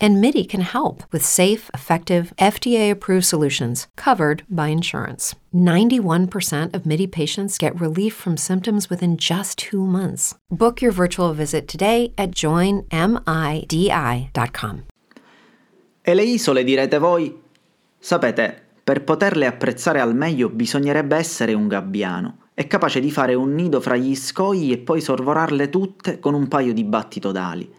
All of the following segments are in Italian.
And MIDI can help with safe, effective, FDA approved solutions covered by insurance. 91% of MIDI patients get relief from symptoms within just two months. Book your virtual visit today at joinmidi.com. E le isole direte voi? Sapete, per poterle apprezzare al meglio bisognerebbe essere un gabbiano, è capace di fare un nido fra gli scogli e poi sorvorarle tutte con un paio di battitodali.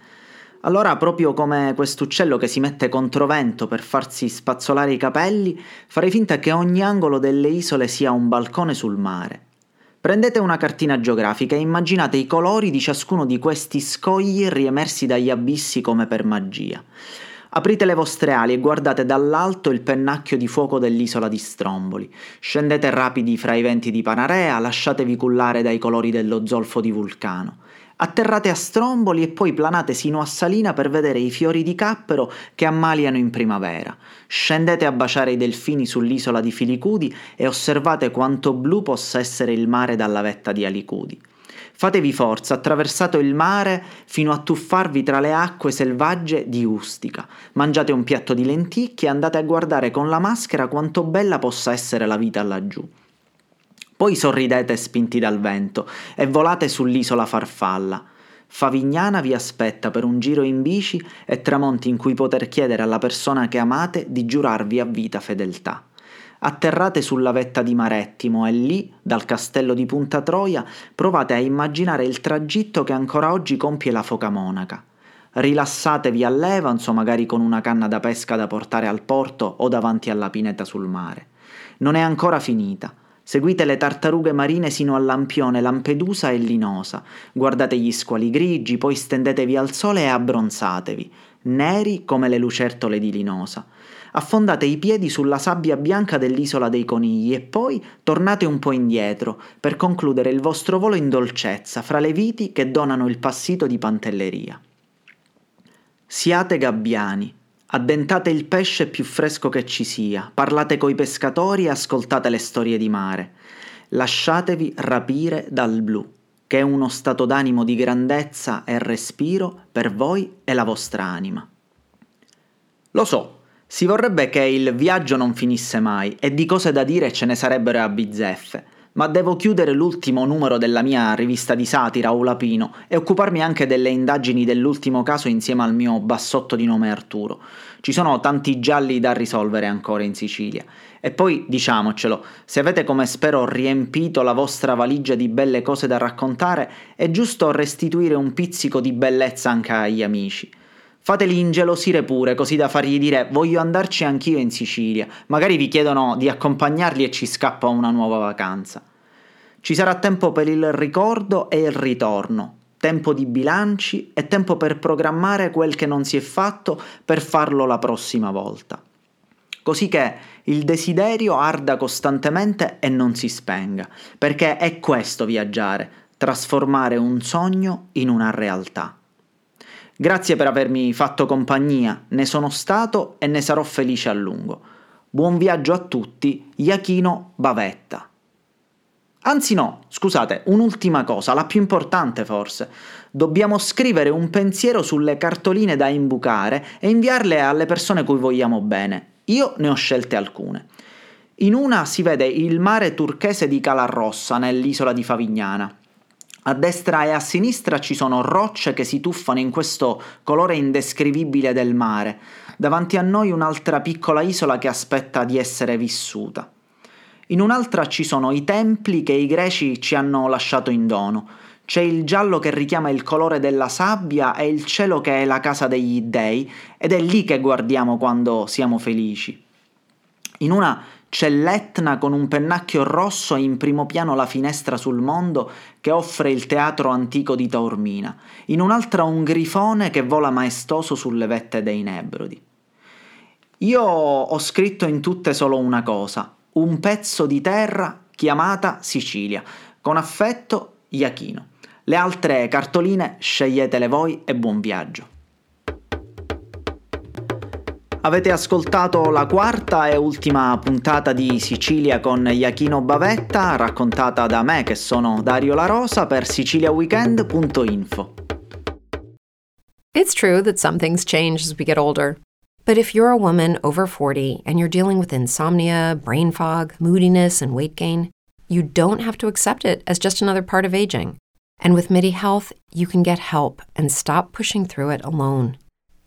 Allora, proprio come quest'uccello che si mette controvento per farsi spazzolare i capelli, farei finta che ogni angolo delle isole sia un balcone sul mare. Prendete una cartina geografica e immaginate i colori di ciascuno di questi scogli riemersi dagli abissi come per magia. Aprite le vostre ali e guardate dall'alto il pennacchio di fuoco dell'isola di Stromboli. Scendete rapidi fra i venti di Panarea, lasciatevi cullare dai colori dello zolfo di Vulcano. Atterrate a Stromboli e poi planate sino a Salina per vedere i fiori di cappero che ammaliano in primavera. Scendete a baciare i delfini sull'isola di Filicudi e osservate quanto blu possa essere il mare dalla vetta di Alicudi. Fatevi forza, attraversate il mare fino a tuffarvi tra le acque selvagge di Ustica. Mangiate un piatto di lenticchie e andate a guardare con la maschera quanto bella possa essere la vita laggiù. Poi sorridete spinti dal vento e volate sull'isola farfalla. Favignana vi aspetta per un giro in bici e tramonti in cui poter chiedere alla persona che amate di giurarvi a vita fedeltà. Atterrate sulla vetta di Marettimo e lì, dal castello di Punta Troia, provate a immaginare il tragitto che ancora oggi compie la foca monaca. Rilassatevi all'Evans magari con una canna da pesca da portare al porto o davanti alla pineta sul mare. Non è ancora finita. Seguite le tartarughe marine sino a Lampione, Lampedusa e Linosa. Guardate gli squali grigi, poi stendetevi al sole e abbronzatevi, neri come le lucertole di Linosa. Affondate i piedi sulla sabbia bianca dell'isola dei conigli e poi tornate un po' indietro per concludere il vostro volo in dolcezza fra le viti che donano il passito di Pantelleria. Siate gabbiani, Addentate il pesce più fresco che ci sia, parlate coi pescatori e ascoltate le storie di mare. Lasciatevi rapire dal blu, che è uno stato d'animo di grandezza e respiro per voi e la vostra anima. Lo so, si vorrebbe che il viaggio non finisse mai e di cose da dire ce ne sarebbero a bizzeffe ma devo chiudere l'ultimo numero della mia rivista di satira, Ulapino, e occuparmi anche delle indagini dell'ultimo caso insieme al mio bassotto di nome Arturo. Ci sono tanti gialli da risolvere ancora in Sicilia. E poi diciamocelo, se avete come spero riempito la vostra valigia di belle cose da raccontare, è giusto restituire un pizzico di bellezza anche agli amici. Fateli ingelosire pure, così da fargli dire voglio andarci anch'io in Sicilia. Magari vi chiedono di accompagnarli e ci scappa una nuova vacanza. Ci sarà tempo per il ricordo e il ritorno, tempo di bilanci e tempo per programmare quel che non si è fatto per farlo la prossima volta. Così che il desiderio arda costantemente e non si spenga, perché è questo viaggiare, trasformare un sogno in una realtà. Grazie per avermi fatto compagnia, ne sono stato e ne sarò felice a lungo. Buon viaggio a tutti, Iachino Bavetta. Anzi no, scusate, un'ultima cosa, la più importante forse. Dobbiamo scrivere un pensiero sulle cartoline da imbucare e inviarle alle persone cui vogliamo bene. Io ne ho scelte alcune. In una si vede il mare turchese di Calarrossa, nell'isola di Favignana. A destra e a sinistra ci sono rocce che si tuffano in questo colore indescrivibile del mare. Davanti a noi un'altra piccola isola che aspetta di essere vissuta. In un'altra ci sono i templi che i greci ci hanno lasciato in dono. C'è il giallo che richiama il colore della sabbia e il cielo che è la casa degli dei ed è lì che guardiamo quando siamo felici. In una c'è l'Etna con un pennacchio rosso e in primo piano la finestra sul mondo che offre il teatro antico di Taormina, in un'altra un grifone che vola maestoso sulle vette dei Nebrodi. Io ho scritto in tutte solo una cosa, un pezzo di terra chiamata Sicilia, con affetto Iachino. Le altre cartoline sceglietele voi e buon viaggio. Avete ascoltato la quarta e ultima puntata di Sicilia con Iachino Bavetta, raccontata da me che sono Dario La Rosa per siciliaweekend.info. It's true that some things change as we get older. But if you're a woman over 40 and you're dealing with insomnia, brain fog, moodiness, and weight gain, you don't have to accept it as just another part of aging. And with MIDI Health, you can get help and stop pushing through it alone.